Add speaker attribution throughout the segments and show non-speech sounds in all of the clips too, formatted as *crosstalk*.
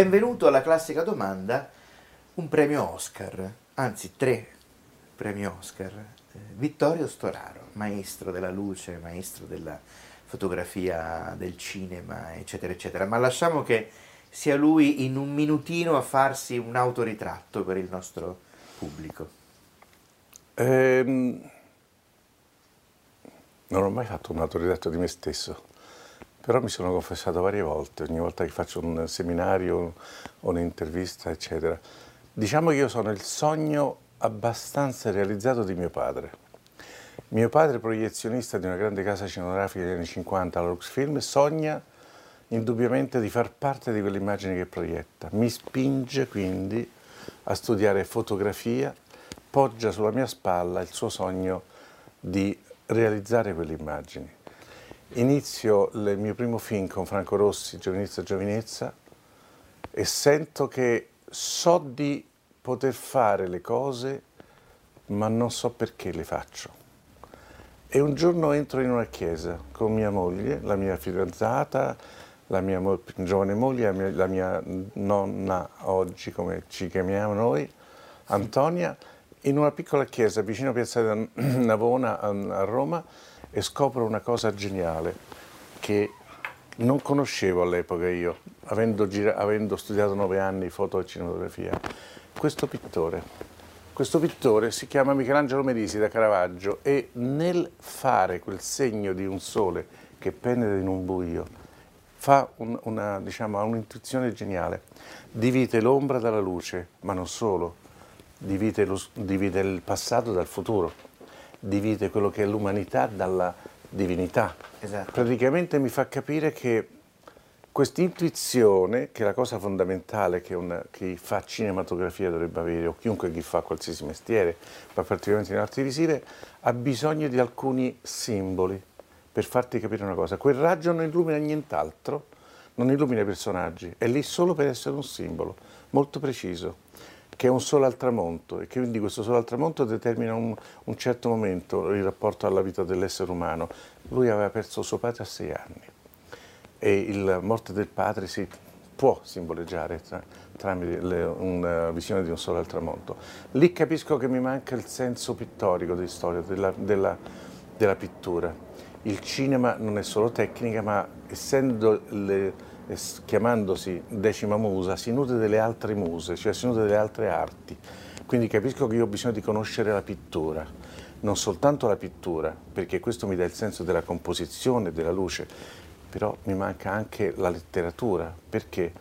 Speaker 1: Benvenuto alla classica domanda, un premio Oscar, anzi tre premi Oscar. Eh, Vittorio Storaro, maestro della luce, maestro della fotografia, del cinema, eccetera, eccetera. Ma lasciamo che sia lui in un minutino a farsi un autoritratto per il nostro pubblico.
Speaker 2: Ehm, non ho mai fatto un autoritratto di me stesso. Però mi sono confessato varie volte, ogni volta che faccio un seminario o un'intervista, eccetera. Diciamo che io sono il sogno abbastanza realizzato di mio padre. Mio padre, proiezionista di una grande casa cinematografica degli anni 50, la Luxfilm, sogna indubbiamente di far parte di quell'immagine che proietta. Mi spinge quindi a studiare fotografia, poggia sulla mia spalla il suo sogno di realizzare quelle immagini. Inizio il mio primo film con Franco Rossi, Giovinezza Giovinezza, e sento che so di poter fare le cose, ma non so perché le faccio. E un giorno entro in una chiesa con mia moglie, la mia fidanzata, la mia mo- giovane moglie, la mia, la mia nonna oggi, come ci chiamiamo noi, Antonia, in una piccola chiesa vicino a Piazza Navona a Roma e scopro una cosa geniale che non conoscevo all'epoca io, avendo, avendo studiato nove anni foto e cinematografia. Questo pittore, questo pittore si chiama Michelangelo Merisi da Caravaggio e nel fare quel segno di un sole che penetra in un buio, fa un, una, diciamo, un'intuizione geniale. Divide l'ombra dalla luce, ma non solo, divide, lo, divide il passato dal futuro divide quello che è l'umanità dalla divinità.
Speaker 1: Esatto.
Speaker 2: Praticamente mi fa capire che questa intuizione, che è la cosa fondamentale che una, chi fa cinematografia dovrebbe avere, o chiunque chi fa qualsiasi mestiere, ma particolarmente in arti visive, ha bisogno di alcuni simboli per farti capire una cosa. Quel raggio non illumina nient'altro, non illumina i personaggi, è lì solo per essere un simbolo, molto preciso che è un sole al tramonto e quindi questo sole al tramonto determina un, un certo momento il rapporto alla vita dell'essere umano. Lui aveva perso suo padre a sei anni e la morte del padre si può simboleggiare tra, tramite le, una visione di un sole al tramonto. Lì capisco che mi manca il senso pittorico di storia, della, della, della pittura. Il cinema non è solo tecnica, ma essendo le, chiamandosi decima musa, si nutre delle altre muse, cioè si nutre delle altre arti. Quindi capisco che io ho bisogno di conoscere la pittura, non soltanto la pittura, perché questo mi dà il senso della composizione, della luce, però mi manca anche la letteratura, perché?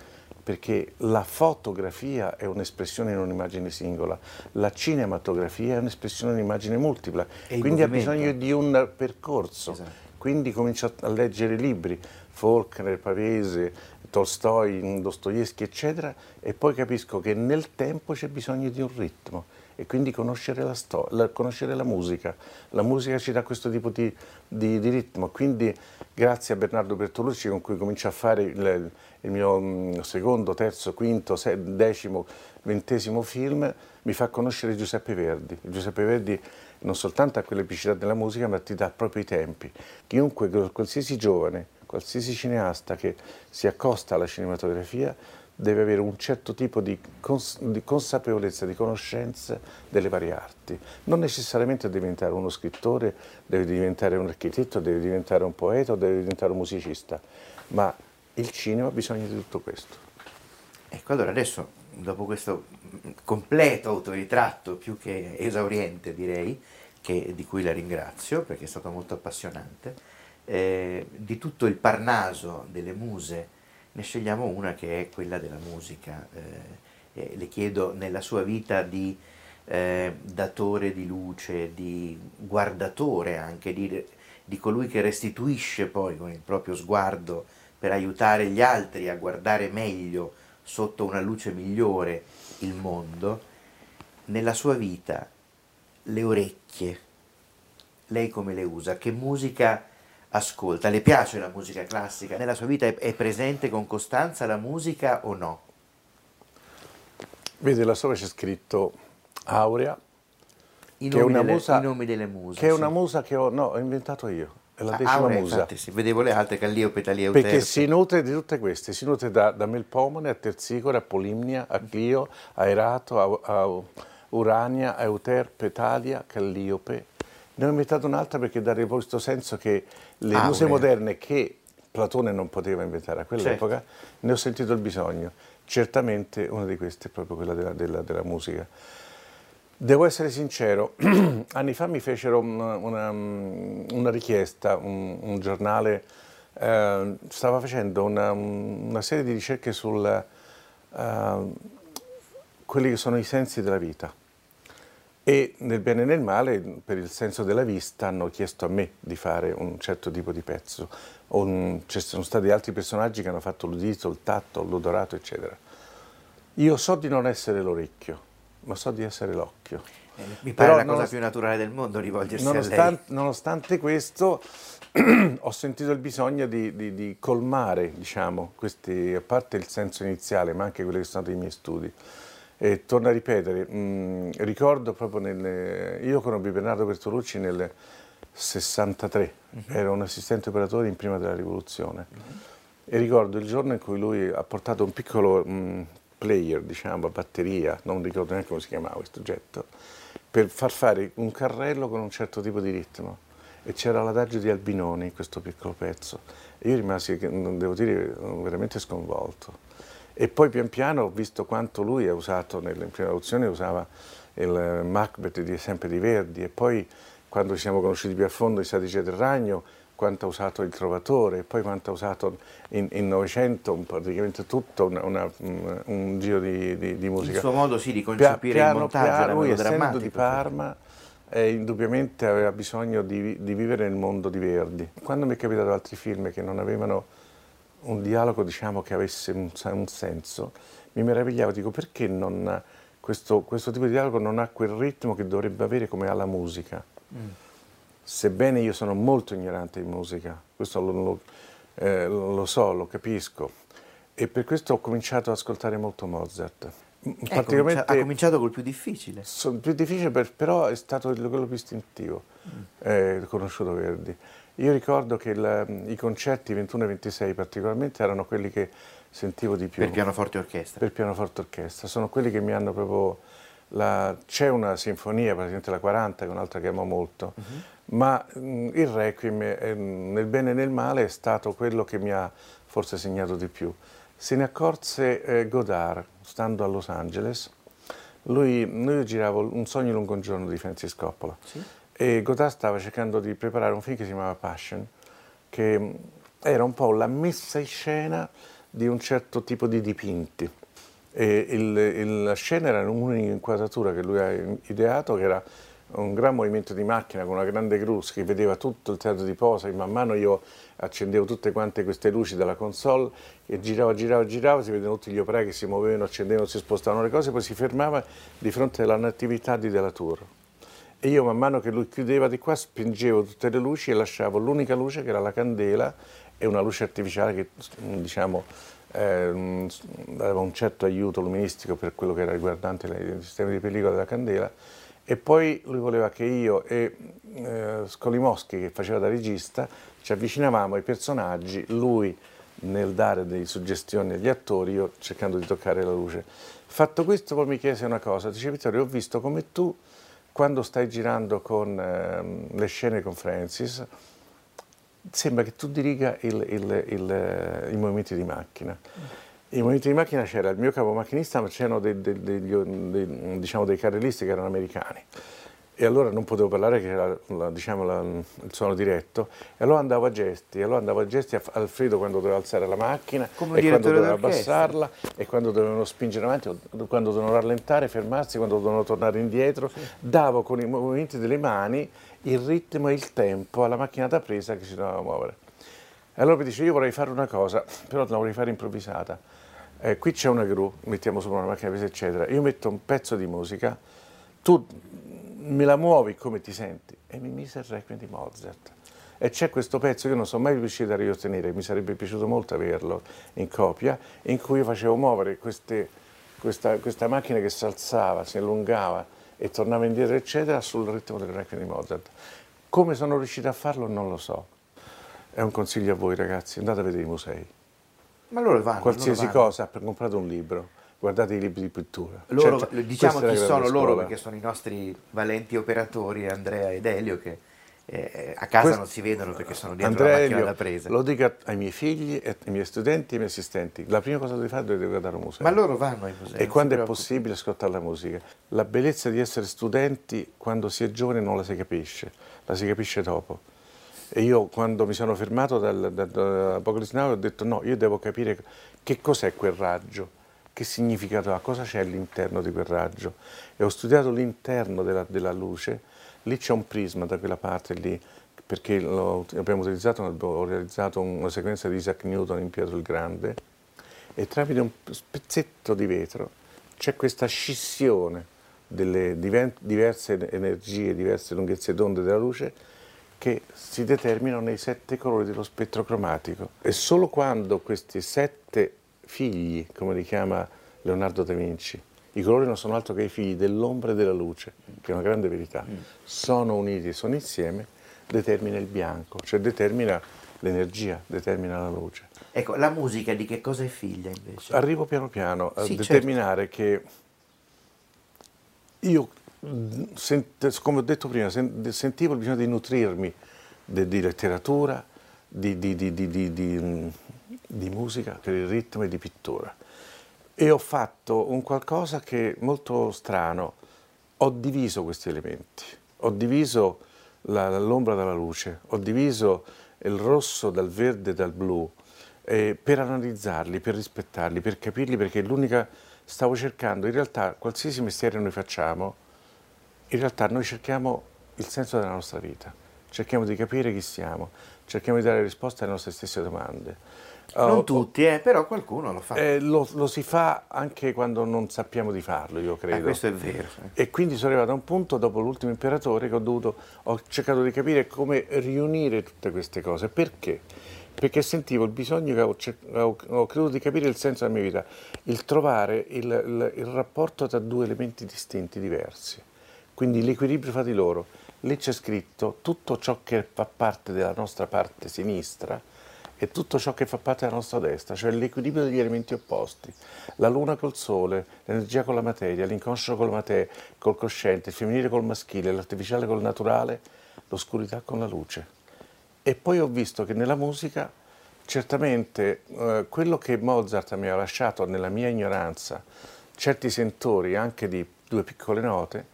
Speaker 2: Perché la fotografia è un'espressione in un'immagine singola, la cinematografia è un'espressione in un'immagine multipla, quindi ha bisogno di un percorso. Esatto. Quindi comincio a leggere libri, Faulkner, Pavese, Tolstoi, Dostoevsky, eccetera, e poi capisco che nel tempo c'è bisogno di un ritmo e quindi conoscere la, storia, conoscere la musica. La musica ci dà questo tipo di, di, di, ritmo, quindi grazie a Bernardo Bertolucci con cui comincio a fare il, il mio mm, secondo, terzo, quinto, decimo, ventesimo film, mi fa conoscere Giuseppe Verdi. Giuseppe Verdi non soltanto ha quell'epicità della musica, ma ti dà proprio i tempi. Chiunque, qualsiasi giovane, qualsiasi cineasta che si accosta alla cinematografia deve avere un certo tipo di, cons di, consapevolezza, di conoscenza delle varie arti. Non necessariamente deve diventare uno scrittore, deve diventare un architetto, deve diventare un poeta deve diventare un musicista, ma il cinema ha bisogno di tutto questo.
Speaker 1: Ecco, allora adesso, dopo questo completo autoritratto, più che esauriente direi, che, di cui la ringrazio perché è stato molto appassionante, eh, di tutto il Parnaso delle muse ne scegliamo una che è quella della musica. Eh, le chiedo nella sua vita di eh, datore di luce, di guardatore anche, di, di colui che restituisce poi con il proprio sguardo per aiutare gli altri a guardare meglio sotto una luce migliore il mondo, nella sua vita le orecchie, lei come le usa, che musica ascolta, le piace la musica classica, nella sua vita è, è presente con costanza la musica o no?
Speaker 2: Vedi, là sopra c'è scritto Aurea,
Speaker 1: I
Speaker 2: che è una
Speaker 1: delle,
Speaker 2: musa,
Speaker 1: i nomi delle muse.
Speaker 2: che è
Speaker 1: sì.
Speaker 2: una musa che ho, no, ho inventato io, è la
Speaker 1: Ah,
Speaker 2: decima
Speaker 1: Aurea,
Speaker 2: musa.
Speaker 1: infatti, sì, vedevo le altre, Calliope, Talia, Euterpe.
Speaker 2: Perché si nutre di tutte queste, si nutre da, da Melpomone a Tersicore, a Polimnia, a Clio, a Erato, a, a Urania, a Euterpe, Talia, Calliope. Ne ho inventato un'altra perché dare questo senso che le
Speaker 1: Aurea.
Speaker 2: muse moderne che Platone non poteva inventare a quell'epoca,
Speaker 1: Certo.
Speaker 2: ne ho sentito il bisogno. Certamente una di queste è proprio quella della, della- della musica. Devo essere sincero, *clears throat* anni fa mi fecero una, una- una richiesta, un, un giornale eh, stava facendo una, una serie di ricerche su quelli che sono i sensi della vita e nel bene e nel male, per il senso della vista, hanno chiesto a me di fare un certo tipo di pezzo. Un- ci sono stati altri personaggi che hanno fatto l'udito, il tatto, l'odorato, eccetera. Io so di non essere l'orecchio, ma so di essere l'occhio.
Speaker 1: Eh, Mi pare
Speaker 2: Però
Speaker 1: la cosa più naturale del mondo rivolgersi a
Speaker 2: Nonostante, nonostante questo, *clears throat* ho sentito il bisogno di, di- di colmare, diciamo, questi, a parte il senso iniziale, ma anche quelli che sono stati i miei studi. E torno a ripetere, mh, ricordo proprio nel, io conobbi Bernardo Bertolucci nel 63, ero un assistente operatore in prima della rivoluzione e ricordo il giorno in cui lui ha portato un piccolo mh, player, diciamo, a batteria, non ricordo neanche come si chiamava questo oggetto, per far fare un carrello con un certo tipo di ritmo. E c'era l'adagio di Albinoni in questo piccolo pezzo. E io rimasi, devo dire, veramente sconvolto. E poi pian piano ho visto quanto lui ha usato, nelle prime traduzioni usava il Macbeth di, sempre di Verdi, e poi quando ci siamo conosciuti più a fondo in Sadice del Ragno, quanto ha usato il Trovatore, e poi quanto ha usato in Novecento praticamente tutto una- una- un, un giro di, di- di musica.
Speaker 1: Il suo modo sì di concepire il
Speaker 2: piano
Speaker 1: montaggio
Speaker 2: piano,
Speaker 1: era
Speaker 2: lui essendo di Parma eh, indubbiamente aveva bisogno di, di vivere nel mondo di Verdi. Quando mi è capitato altri film che non avevano un dialogo diciamo, che avesse un, un senso, mi meravigliavo, dico perché non, questo, questo tipo di dialogo non ha quel ritmo che dovrebbe avere come ha la musica. Sebbene io sono molto ignorante di musica, questo lo, lo- eh, lo so, lo capisco, e per questo ho cominciato ad ascoltare molto Mozart.
Speaker 1: Eh, comincia- ha cominciato col più difficile.
Speaker 2: So- più difficile, per- però è stato il- quello più istintivo,
Speaker 1: Mm.
Speaker 2: eh, conosciuto Verdi. Io ricordo che il- i concerti 21 e 26 particolarmente erano quelli che sentivo di più
Speaker 1: Per pianoforte e orchestra.
Speaker 2: per pianoforte orchestra, sono quelli che mi hanno proprio... c'è una sinfonia, praticamente la 40, che è un'altra che amo molto,
Speaker 1: Mhm.
Speaker 2: ma mh, il Requiem eh, nel bene e nel male è stato quello che mi ha forse segnato di più. Se ne accorse eh, Godard, stando a Los Angeles, lui, noi giravo Un sogno lungo un giorno di Francis Coppola
Speaker 1: Sì.
Speaker 2: E Godard stava cercando di preparare un film che si chiamava Passion, che mh, era un po' la messa in scena di un certo tipo di dipinti. E il- il- la scena era un'unica inquadratura che lui ha ideato, che era un gran movimento di macchina con una grande gru che vedeva tutto il teatro di posa e man mano io accendevo tutte quante queste luci dalla console e girava, girava, girava, si vedevano tutti gli operai che si muovevano, accendevano, si spostavano le cose, poi si fermava di fronte alla natività di Della Tour. E io man mano che lui chiudeva di qua spingevo tutte le luci e lasciavo l'unica luce che era la candela e una luce artificiale che diciamo ehm, aveva un certo aiuto luministico per quello che era riguardante il sistema di pellicola della candela e poi lui voleva che io e eh, Skolimowski che faceva da regista ci avvicinavamo ai personaggi, lui nel dare delle suggestioni agli attori, io cercando di toccare la luce. Fatto questo poi mi chiese una cosa, dice Vittorio ho visto come tu quando stai girando con ehm, le scene con Francis sembra che tu diriga il- il- il, eh, i movimenti di macchina. I movimenti di macchina c'era il mio capo macchinista, ma c'erano dei, dei- dei- diciamo dei carrellisti che erano americani. E allora non potevo parlare che era la, diciamo, la, il suono diretto e allora andavo a gesti, e allora andavo a gesti a Alfredo quando doveva alzare la macchina
Speaker 1: Come
Speaker 2: e quando doveva abbassarla e quando dovevano spingere avanti, quando dovevano rallentare, fermarsi, quando dovevano tornare indietro, davo con i movimenti delle mani il ritmo e il tempo alla macchina da presa che si doveva muovere. E allora mi dice io vorrei fare una cosa, però la vorrei fare improvvisata. Eh, qui c'è una gru, mettiamo sopra una macchina presa eccetera, io metto un pezzo di musica, tu me la muovi come ti senti e mi mise il Requiem di Mozart e c'è questo pezzo che non sono mai riuscito a riottenere, mi sarebbe piaciuto molto averlo in copia, in cui io facevo muovere queste, questa, questa, macchina che si alzava, si allungava e tornava indietro, eccetera, sul ritmo del Requiem di Mozart. Come sono riuscito a farlo non lo so. È un consiglio a voi ragazzi, andate a vedere i musei.
Speaker 1: Ma loro vanno.
Speaker 2: Qualsiasi
Speaker 1: loro vanno.
Speaker 2: cosa, per comprare un libro guardate i libri di pittura.
Speaker 1: Loro,
Speaker 2: Cioè,
Speaker 1: diciamo
Speaker 2: questa è
Speaker 1: chi sono
Speaker 2: grande
Speaker 1: loro
Speaker 2: scuola.
Speaker 1: perché sono i nostri valenti operatori Andrea ed Elio che eh, a casa
Speaker 2: Questo-
Speaker 1: non si vedono perché sono dietro
Speaker 2: Andrea
Speaker 1: la macchina da presa.
Speaker 2: Lo dico ai miei figli, ai miei studenti e ai miei assistenti. La prima cosa che devi fare è guardare un museo.
Speaker 1: Ma loro vanno ai musei.
Speaker 2: e quando è
Speaker 1: preoccupi.
Speaker 2: possibile ascoltare la musica. La bellezza di essere studenti quando si è giovani non la si capisce, la si capisce dopo. E io quando mi sono fermato dal, da, da Apocalypse Now ho detto no, io devo capire che cos'è quel raggio, che significato ha, cosa c'è all'interno di quel raggio. E ho studiato l'interno della, della luce, lì c'è un prisma da quella parte lì, perché abbiamo utilizzato, ho realizzato una sequenza di Isaac Newton in Pietro il Grande, e tramite un pezzetto di vetro c'è questa scissione delle diverse energie, diverse lunghezze d'onde della luce che si determinano nei sette colori dello spettro cromatico. E solo quando questi sette figli, come li chiama Leonardo da Vinci, i colori non sono altro che i figli dell'ombra e della luce, che è una grande verità, sono uniti, sono insieme, determina il bianco, cioè determina l'energia, determina la luce.
Speaker 1: Ecco, la musica di che cosa è figlia invece?
Speaker 2: Arrivo piano piano a
Speaker 1: Sì, certo.
Speaker 2: determinare che io, sent- come ho detto prima, sen- sentivo il bisogno di nutrirmi de- di letteratura, di, di- di- di- musica per il ritmo e di pittura. E ho fatto un qualcosa che è molto strano. Ho diviso questi elementi, ho diviso l'ombra dalla luce, ho diviso il rosso dal verde e dal blu eh, per analizzarli, per rispettarli, per capirli, perché l'unica stavo cercando, in realtà qualsiasi mestiere noi facciamo, in realtà noi cerchiamo il senso della nostra vita, cerchiamo di capire chi siamo, cerchiamo di dare risposte alle nostre stesse domande.
Speaker 1: Non
Speaker 2: Oh,
Speaker 1: tutti, eh, però qualcuno lo fa.
Speaker 2: eh, lo, lo si fa anche quando non sappiamo di farlo, io
Speaker 1: Eh,
Speaker 2: credo.
Speaker 1: questo è vero. eh.
Speaker 2: E quindi sono arrivato a un punto, dopo l'ultimo imperatore, che ho, dovuto, ho cercato di capire come riunire tutte queste cose. Perché? Perché sentivo il bisogno che ho, ho- ho creduto di capire il senso della mia vita, il trovare il, il- il rapporto tra due elementi distinti, diversi. Quindi l'equilibrio fra di loro. Lì c'è scritto tutto ciò che fa parte della nostra parte sinistra e tutto ciò che fa parte della nostra destra, cioè l'equilibrio degli elementi opposti. La luna col sole, l'energia con la materia, l'inconscio col materia, col cosciente, il femminile col maschile, l'artificiale col naturale, l'oscurità con la luce. E poi ho visto che nella musica, certamente, eh, quello che Mozart mi ha lasciato nella mia ignoranza, certi sentori anche di due piccole note,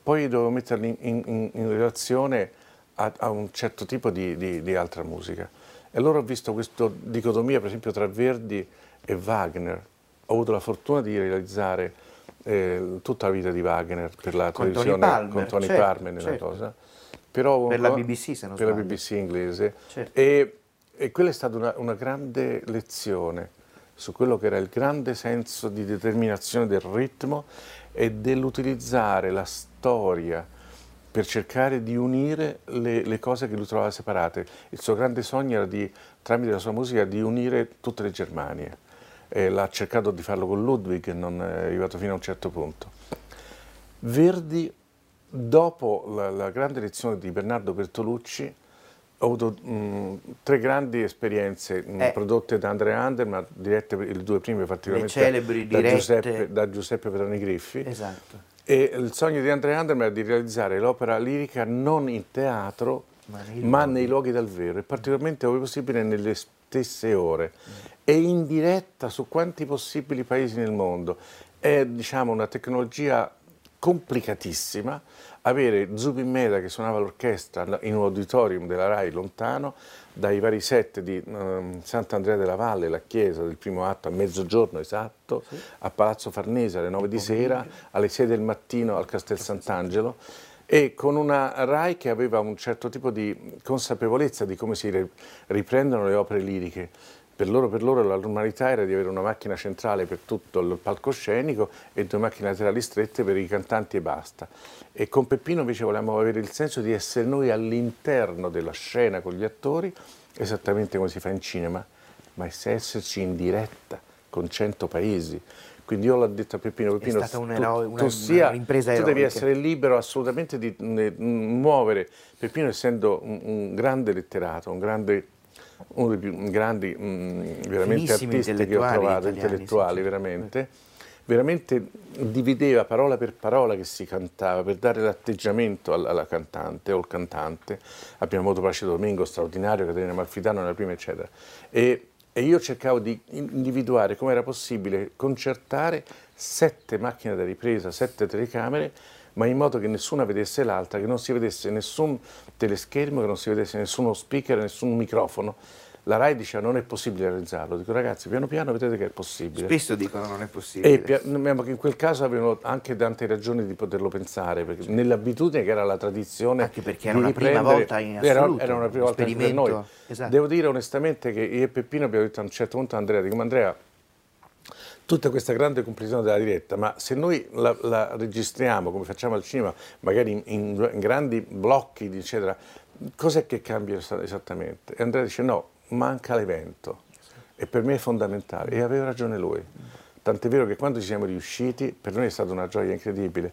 Speaker 2: poi dovevo metterli in, in- in relazione a, a un certo tipo di, di- di altra musica. E allora ho visto questa dicotomia, per esempio, tra Verdi e Wagner. Ho avuto la fortuna di realizzare eh, tutta la vita di Wagner per la
Speaker 1: Con Tony
Speaker 2: televisione
Speaker 1: Palmer,
Speaker 2: con Tony
Speaker 1: certo,
Speaker 2: Palmer nella
Speaker 1: certo.
Speaker 2: cosa. Però,
Speaker 1: Per la BBC, se non
Speaker 2: Per la
Speaker 1: sbaglio.
Speaker 2: BBC inglese.
Speaker 1: Certo.
Speaker 2: E, e quella è stata una, una grande lezione su quello che era il grande senso di determinazione del ritmo e dell'utilizzare la storia per cercare di unire le, le cose che lui trovava separate. Il suo grande sogno era di, tramite la sua musica, di unire tutte le Germanie. L'ha cercato di farlo con Ludwig e non è arrivato fino a un certo punto. Verdi, dopo la, la grande lezione di Bernardo Bertolucci, ho avuto mh, tre grandi esperienze mh,
Speaker 1: Eh.
Speaker 2: prodotte da Andrea Ander, ma dirette le due prime particolarmente
Speaker 1: Le celebri
Speaker 2: da,
Speaker 1: dirette.
Speaker 2: Giuseppe, da Giuseppe Petroni Griffi.
Speaker 1: Esatto.
Speaker 2: E il sogno di Andrea Ander era di realizzare l'opera lirica non in teatro,
Speaker 1: Ma nei
Speaker 2: ma
Speaker 1: luoghi.
Speaker 2: nei luoghi dal vero, e particolarmente ove possibile nelle stesse ore, e in diretta su quanti possibili paesi nel mondo. È diciamo, una tecnologia complicatissima, avere Zubin Meda che suonava l'orchestra in un auditorium della RAI lontano, dai vari set di um, Sant'Andrea della Valle, la chiesa del primo atto a mezzogiorno esatto, sì. a Palazzo Farnese alle 9 di sera, alle 6 del mattino al Castel Sant'Angelo e con una RAI che aveva un certo tipo di consapevolezza di come si riprendono le opere liriche. Per loro, per loro la normalità era di avere una macchina centrale per tutto il palcoscenico e due macchine laterali strette per i cantanti e basta. E con Peppino invece volevamo avere il senso di essere noi all'interno della scena con gli attori, esattamente come si fa in cinema, ma esserci in diretta con 100 paesi, quindi io l'ho detto a Peppino, Peppino
Speaker 1: è stata un eroe,
Speaker 2: tu, tu, sia, un'impresa tu devi essere libero assolutamente di muovere. Peppino essendo un, un, grande letterato, un grande, uno dei più grandi mh, mm, veramente artisti che ho trovato, intellettuali sì, veramente, veramente divideva parola per parola che si cantava per dare l'atteggiamento alla, alla cantante o al cantante. Abbiamo avuto Placido Domingo straordinario, Caterina Malfitano nella prima eccetera. E, e io cercavo di individuare come era possibile concertare sette macchine da ripresa, sette telecamere, ma in modo che nessuna vedesse l'altra, che non si vedesse nessun teleschermo, che non si vedesse nessuno speaker, nessun microfono la RAI diceva non è possibile realizzarlo. Dico ragazzi, piano piano vedete che è possibile.
Speaker 1: Spesso dicono non è possibile.
Speaker 2: E in quel caso avevano anche tante ragioni di poterlo pensare, perché nell'abitudine che era la tradizione
Speaker 1: Anche perché era una prima volta in assoluto.
Speaker 2: Era, era una prima volta per noi. Esatto. Devo dire onestamente che io e Peppino abbiamo detto a un certo punto a Andrea, dico Andrea, tutta questa grande complessità della diretta, ma se noi la, la, registriamo come facciamo al cinema, magari in, in, in grandi blocchi, eccetera, cos'è che cambia esattamente? E Andrea dice no, manca l'evento e per me è fondamentale e aveva ragione lui. Tant'è vero che quando ci siamo riusciti, per noi è stata una gioia incredibile.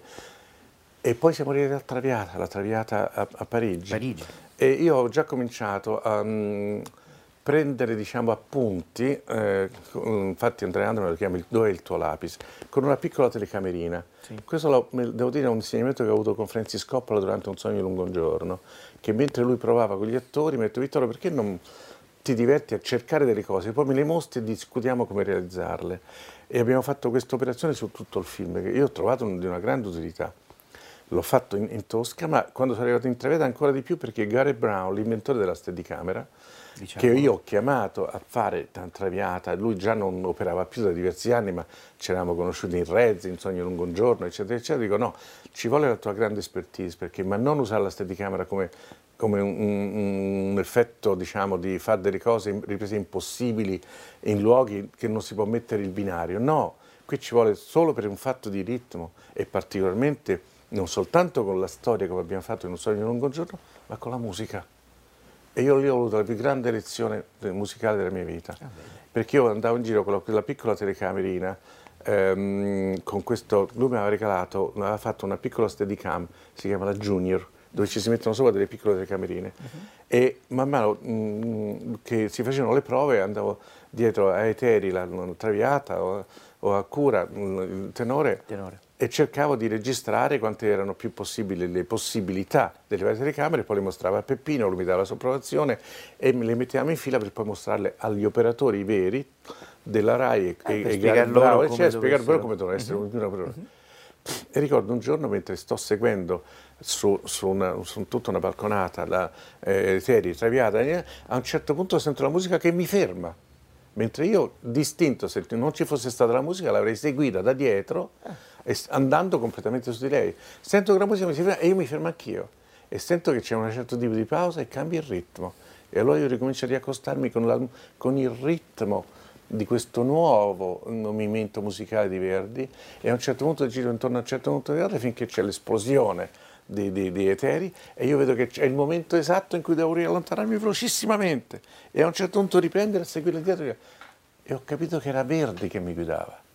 Speaker 2: E poi siamo arrivati alla Traviata, la Traviata a, a Parigi.
Speaker 1: Parigi.
Speaker 2: E io ho già cominciato a um, prendere diciamo, appunti, eh, infatti Andrea Andro me lo chiama dove è il tuo lapis, con una piccola telecamerina. Sì. Questo lo, devo dire è un insegnamento che ho avuto con Francis Coppola durante un sogno lungo un giorno, che mentre lui provava con gli attori mi ha detto Vittorio perché non ti diverti a cercare delle cose, poi me le mostri e discutiamo come realizzarle. E abbiamo fatto questa operazione su tutto il film, che io ho trovato di una grande utilità. L'ho fatto in, in, Tosca, ma quando sono arrivato in Treveda ancora di più perché Gary Brown, l'inventore della Steadicamera, diciamo. che io ho chiamato a fare Traviata, lui già non operava più da diversi anni, ma ci eravamo conosciuti in Rezzi, in Sogno Lungo un Giorno, eccetera, eccetera, dico no, ci vuole la tua grande expertise, perché, ma non usare la Steadicamera come come un, un, un effetto diciamo, di fare delle cose, riprese impossibili in luoghi che non si può mettere il binario. No, qui ci vuole solo per un fatto di ritmo e particolarmente non soltanto con la storia come abbiamo fatto in un sogno lungo giorno, ma con la musica. E io lì ho avuto la più grande lezione musicale della mia vita, ah, perché io andavo in giro con quella piccola telecamerina, ehm, con questo, lui mi aveva regalato, mi aveva fatto una piccola steadicam, si chiama la Junior, dove ci si mettono sopra delle piccole telecamerine. Uh-huh. e man mano mh, mm, che si facevano le prove andavo dietro a Eteri, la, la Traviata o, o, a Cura, mm, il tenore, tenore, e cercavo di registrare quante erano più possibili le possibilità delle varie telecamere, poi le mostravo a Peppino, lui mi dava la sua approvazione e le mettevamo in fila per poi mostrarle agli operatori veri della RAI
Speaker 1: e, eh, e spiegare loro come, cioè,
Speaker 2: spiegare come dovevano essere uh-huh. uh-huh. E ricordo un giorno mentre sto seguendo su, su, una, su tutta una balconata, la eh, serie Traviata, eh, a un certo punto sento la musica che mi ferma. Mentre io, distinto, se non ci fosse stata la musica, l'avrei seguita da dietro, eh. Andando completamente su di lei. Sento che la musica mi si ferma e io mi fermo anch'io. E sento che c'è un certo tipo di pausa e cambia il ritmo. E allora io ricomincio a riaccostarmi con, la, con il ritmo di questo nuovo movimento musicale di Verdi e a un certo punto giro intorno a un certo punto di Verdi finché c'è l'esplosione di, di, di, eteri e io vedo che è il momento esatto in cui devo riallontanarmi velocissimamente e a un certo punto riprendere e seguire dietro e ho capito che era Verdi che mi guidava.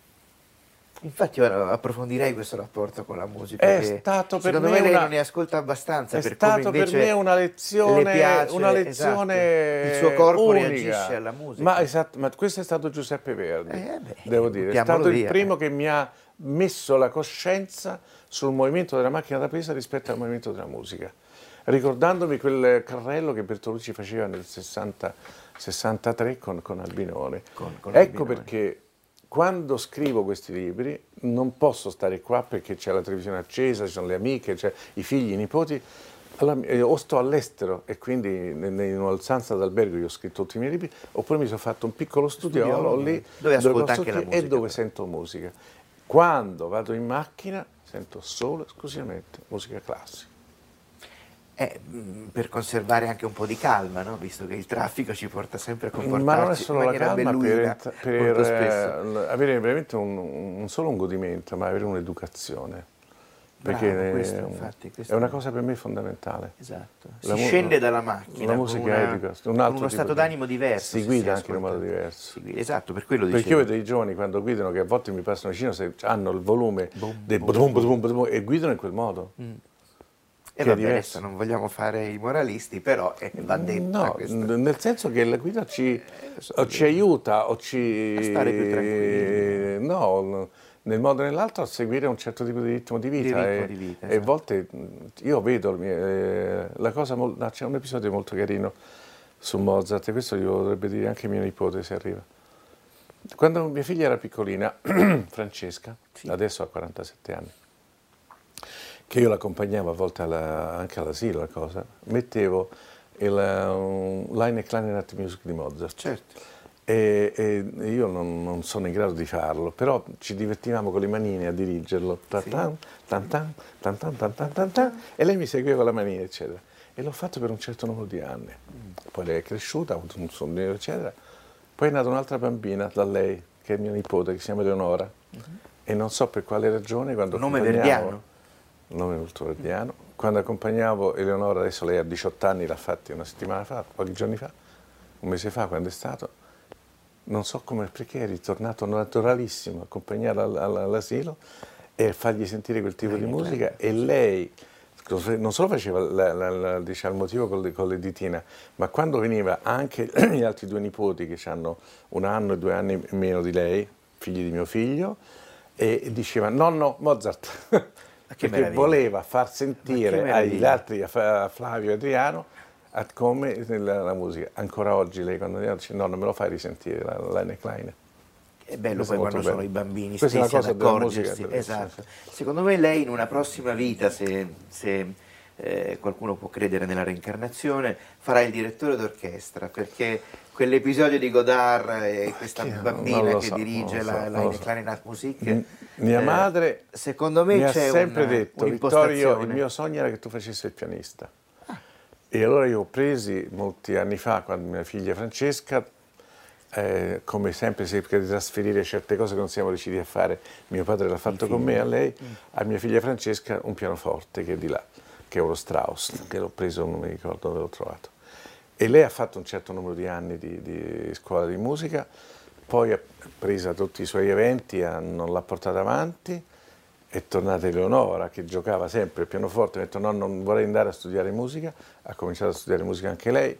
Speaker 1: Infatti ora approfondirei questo rapporto con la musica.
Speaker 2: È stato per
Speaker 1: secondo
Speaker 2: me,
Speaker 1: me
Speaker 2: una,
Speaker 1: non ne ascolta abbastanza.
Speaker 2: È
Speaker 1: per
Speaker 2: stato per me una lezione,
Speaker 1: piace,
Speaker 2: una lezione
Speaker 1: esatto. Il suo corpo
Speaker 2: unica.
Speaker 1: reagisce alla musica.
Speaker 2: Ma, esatto, ma questo è stato Giuseppe Verdi,
Speaker 1: eh, beh,
Speaker 2: devo dire. È stato via. il primo che mi ha messo la coscienza sul movimento della macchina da presa rispetto al movimento della musica, ricordandomi quel carrello che Bertolucci faceva nel 60, 63 con, con Albinone. Con, con ecco Albinone. perché quando scrivo questi libri non posso stare qua perché c'è la televisione accesa, ci sono le amiche, c'è i figli, i nipoti, allora, eh, o sto all'estero e quindi in una stanza d'albergo io ho scritto tutti i miei libri, oppure mi sono fatto un piccolo studiolo lì
Speaker 1: dove, dove, anche la musica,
Speaker 2: e dove sento musica. Quando vado in macchina sento solo e esclusivamente musica classica.
Speaker 1: Eh, mm, per conservare anche un po' di calma, no? visto che il traffico ci porta sempre a comportarci
Speaker 2: Ma non è solo
Speaker 1: la
Speaker 2: calma per, per eh, avere veramente un, un, solo un godimento, ma avere un'educazione. Perché
Speaker 1: Bravo, questo, infatti,
Speaker 2: questo è una cosa per me fondamentale.
Speaker 1: Esatto. Si la scende dalla macchina
Speaker 2: la musica
Speaker 1: con, una,
Speaker 2: educa, un altro
Speaker 1: uno stato d'animo diverso.
Speaker 2: Si guida anche in un modo diverso.
Speaker 1: Esatto, per quello
Speaker 2: Perché io vedo i giovani quando guidano che a volte mi passano vicino se hanno il volume boom, del boom, boom, boom, e guidano in quel modo. Mm.
Speaker 1: E vabbè, adesso non vogliamo fare i moralisti, però eh, va detto.
Speaker 2: No, questa... nel senso che la guida ci, eh, ci aiuta o ci...
Speaker 1: A stare più tranquilli.
Speaker 2: No, nel modo o nell'altro a seguire un certo tipo di ritmo di vita.
Speaker 1: Di
Speaker 2: ritmo
Speaker 1: e, di vita,
Speaker 2: esatto. e a volte io vedo eh, la cosa, c'è un episodio molto carino su Mozart e questo glielo dovrebbe dire anche mio nipote se arriva. Quando mia figlia era piccolina, *clears throat* Francesca, sì. adesso ha 47 anni, che io l'accompagnavo a volte alla, anche all'asilo, la cosa, mettevo il um, Line Clarinet Music di Mozart.
Speaker 1: Certo.
Speaker 2: E, e, io non, non, sono in grado di farlo, però ci divertivamo con le manine a dirigerlo, tan, tan, e lei mi seguiva con la manina, eccetera. E l'ho fatto per un certo numero di anni. Poi lei è cresciuta, ha avuto un sonnino, eccetera. Poi è nata un'altra bambina da lei, che è mia nipote, che si chiama Eleonora, uh-huh. e non so per quale ragione quando...
Speaker 1: Nome verdiano?
Speaker 2: Nome molto verdiano. Quando accompagnavo Eleonora, adesso lei ha 18 anni, l'ha fatta una settimana fa, pochi giorni fa, un mese fa, quando è stato, non so come, perché è ritornato naturalissimo, accompagnarla all'asilo e fargli sentire quel tipo di musica. E lei non solo faceva la, la, la, diciamo, il motivo con le, con le ditine, ma quando veniva anche *clears throat* gli altri due nipoti che hanno un anno e due anni meno di lei, figli di mio figlio, e diceva nonno Mozart, *laughs* meraviglia. voleva far sentire agli altri, a Flavio e Adriano, come la, la, musica. Ancora oggi lei quando dice no, non me lo fai risentire la, la Klein.
Speaker 1: È bello Questo poi quando bello. sono i bambini Questa stessi ad accorgersi. Esatto. Secondo me lei in una prossima vita, se, se eh, qualcuno può credere nella reincarnazione, farà il direttore d'orchestra, perché quell'episodio di Godard e questa che, bambina che so, dirige so, la, la so. Clarinat Music.
Speaker 2: Mia eh, madre
Speaker 1: secondo me
Speaker 2: mi ha sempre
Speaker 1: una,
Speaker 2: detto, Vittorio, il mio sogno era che tu facessi il pianista. Ah. E allora io ho presi molti anni fa, quando mia figlia Francesca, eh, come sempre cerca di trasferire certe cose che non siamo riusciti a fare, mio padre l'ha fatto con me, a lei, mm. a mia figlia Francesca un pianoforte che è di là, che è uno Strauss, che l'ho preso, non mi ricordo dove l'ho trovato. E lei ha fatto un certo numero di anni di, di scuola di musica, poi ha preso tutti i suoi eventi, non l'ha portata avanti, è tornata Eleonora che giocava sempre il pianoforte, ha detto no, non vorrei andare a studiare musica, ha cominciato a studiare musica anche lei,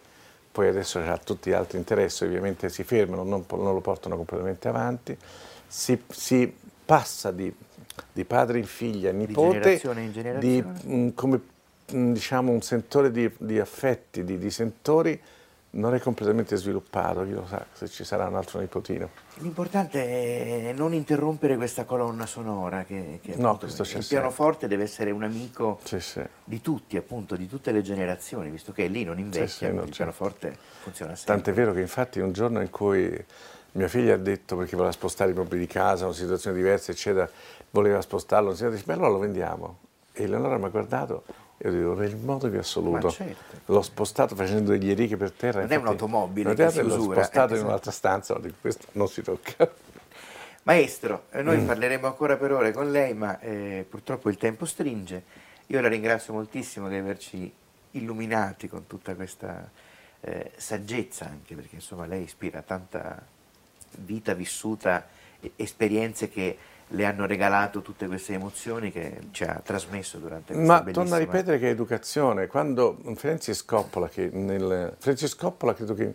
Speaker 2: poi adesso ha tutti gli altri interessi, ovviamente si fermano, non, non lo portano completamente avanti, si, si passa di, di, padre in figlia, nipote,
Speaker 1: di generazione in generazione.
Speaker 2: Di, mh, come diciamo, un sentore di, di affetti, di, di, sentori non è completamente sviluppato, chi lo sa se ci sarà un altro nipotino.
Speaker 1: L'importante è non interrompere questa colonna sonora, che, che
Speaker 2: no,
Speaker 1: appunto, il pianoforte deve essere un amico
Speaker 2: sì, sì.
Speaker 1: di tutti, appunto, di tutte le generazioni, visto che lì non invecchia, sì, il pianoforte funziona sempre.
Speaker 2: Tant'è vero che infatti un giorno in cui mia figlia ha detto, perché voleva spostare i mobili di casa, una situazione diversa, eccetera, voleva spostarlo, dice, beh allora lo vendiamo. E Eleonora mi ha guardato io dico, nel modo più assoluto.
Speaker 1: Certo.
Speaker 2: L'ho spostato facendo degli righe per terra.
Speaker 1: Non è un'automobile
Speaker 2: L'ho
Speaker 1: usura.
Speaker 2: spostato in un'altra stanza, dico, questo non si tocca. *laughs*
Speaker 1: Maestro, eh, noi mm. parleremo ancora per ore con lei, ma eh, purtroppo il tempo stringe. Io la ringrazio moltissimo di averci illuminati con tutta questa eh, saggezza, anche perché insomma lei ispira tanta vita vissuta, esperienze che le hanno regalato tutte queste emozioni che ci ha trasmesso durante questa
Speaker 2: Ma
Speaker 1: bellissima...
Speaker 2: torno a ripetere che è educazione. Quando Francis Coppola, che nel... Francis Coppola credo che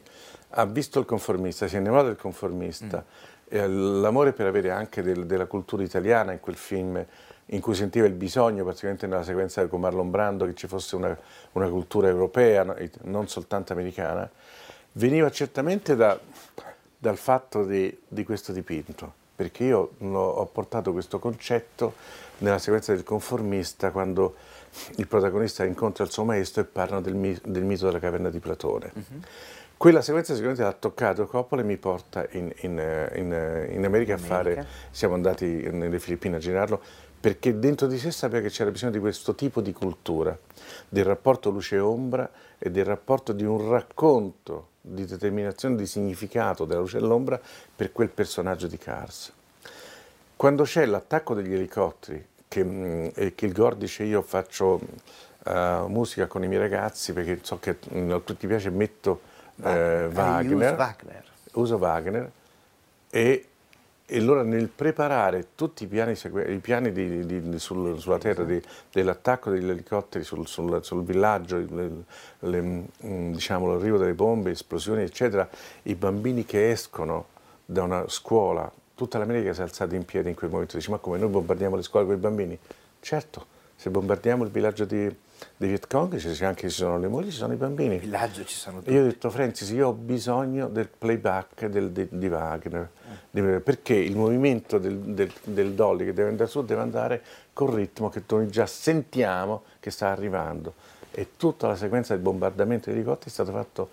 Speaker 2: ha visto il conformista, si è innamorato del conformista, mm. l'amore per avere anche del, della cultura italiana in quel film in cui sentiva il bisogno, praticamente nella sequenza con Marlon Brando, che ci fosse una, una cultura europea, non soltanto americana, veniva certamente da, dal fatto di, di questo dipinto perché io ho portato questo concetto nella sequenza del conformista quando il protagonista incontra il suo maestro e parlano del, del mito della caverna di Platone. Uh-huh. Quella sequenza sicuramente l'ha toccato Coppola e mi porta in, in, in, in America, a fare, siamo andati nelle Filippine a girarlo, perché dentro di sé sapeva che c'era bisogno di questo tipo di cultura, del rapporto luce-ombra e del rapporto di un racconto di determinazione di significato della luce e dell'ombra per quel personaggio di Cars. Quando c'è l'attacco degli elicotteri, che, mm, e che il Gore dice io faccio uh, musica con i miei ragazzi perché so che mm, a tutti piace metto eh, Wagner, Wagner, uso Wagner e, e, allora nel preparare tutti i piani, i piani di, di, di, sul, sulla terra dell'attacco degli elicotteri sul, sul, sul villaggio, mm, diciamo, l'arrivo delle bombe, esplosioni eccetera, i bambini che escono da una scuola, tutta l'America si è alzata in piedi in quel momento, dice ma come noi bombardiamo le scuole con i bambini? Certo, se bombardiamo il villaggio di dei Viet Cong, ci anche ci sono le mogli, ci sono i bambini.
Speaker 1: Il villaggio ci sono tutti.
Speaker 2: Io ho detto, Francis, io ho bisogno del playback del, de, di Wagner, eh. perché il movimento del, del, del, dolly che deve andare su deve andare col ritmo che noi già sentiamo che sta arrivando. E tutta la sequenza del bombardamento dei elicotteri è stata fatta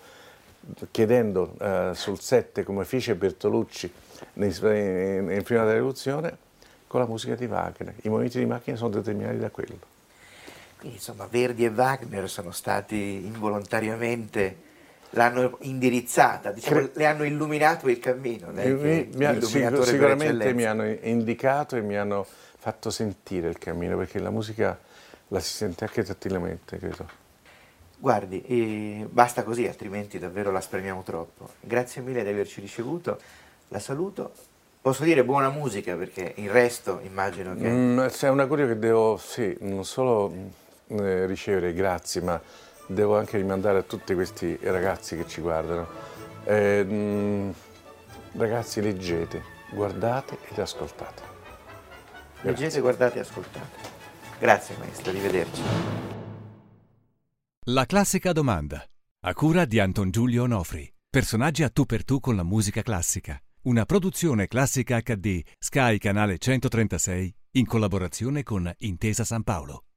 Speaker 2: chiedendo uh, sul set come fece Bertolucci in, in, in prima della rivoluzione con la musica di Wagner. I movimenti di macchina sono determinati da quello.
Speaker 1: Quindi insomma Verdi e Wagner sono stati involontariamente l'hanno indirizzata, diciamo, Cre- le hanno illuminato il cammino. Lei, mi, mi ha,
Speaker 2: sicur- sicuramente mi hanno indicato e mi hanno fatto sentire il cammino, perché la musica la si sente anche tattilmente, credo.
Speaker 1: Guardi, eh, basta così, altrimenti davvero la spremiamo troppo. Grazie mille di averci ricevuto, la saluto. Posso dire buona musica perché il resto immagino che...
Speaker 2: Mm, c'è un augurio che devo, sì, non solo eh, ricevere grazie, ma devo anche rimandare a tutti questi ragazzi che ci guardano. Eh, mh, ragazzi, leggete, guardate ed ascoltate.
Speaker 1: Grazie. Leggete, guardate e ascoltate. Grazie maestro, arrivederci.
Speaker 3: La classica domanda. A cura di Anton Giulio Onofri. Personaggi a tu per tu con la musica classica. Una produzione classica HD, Sky Canale 136, in collaborazione con Intesa San Paolo.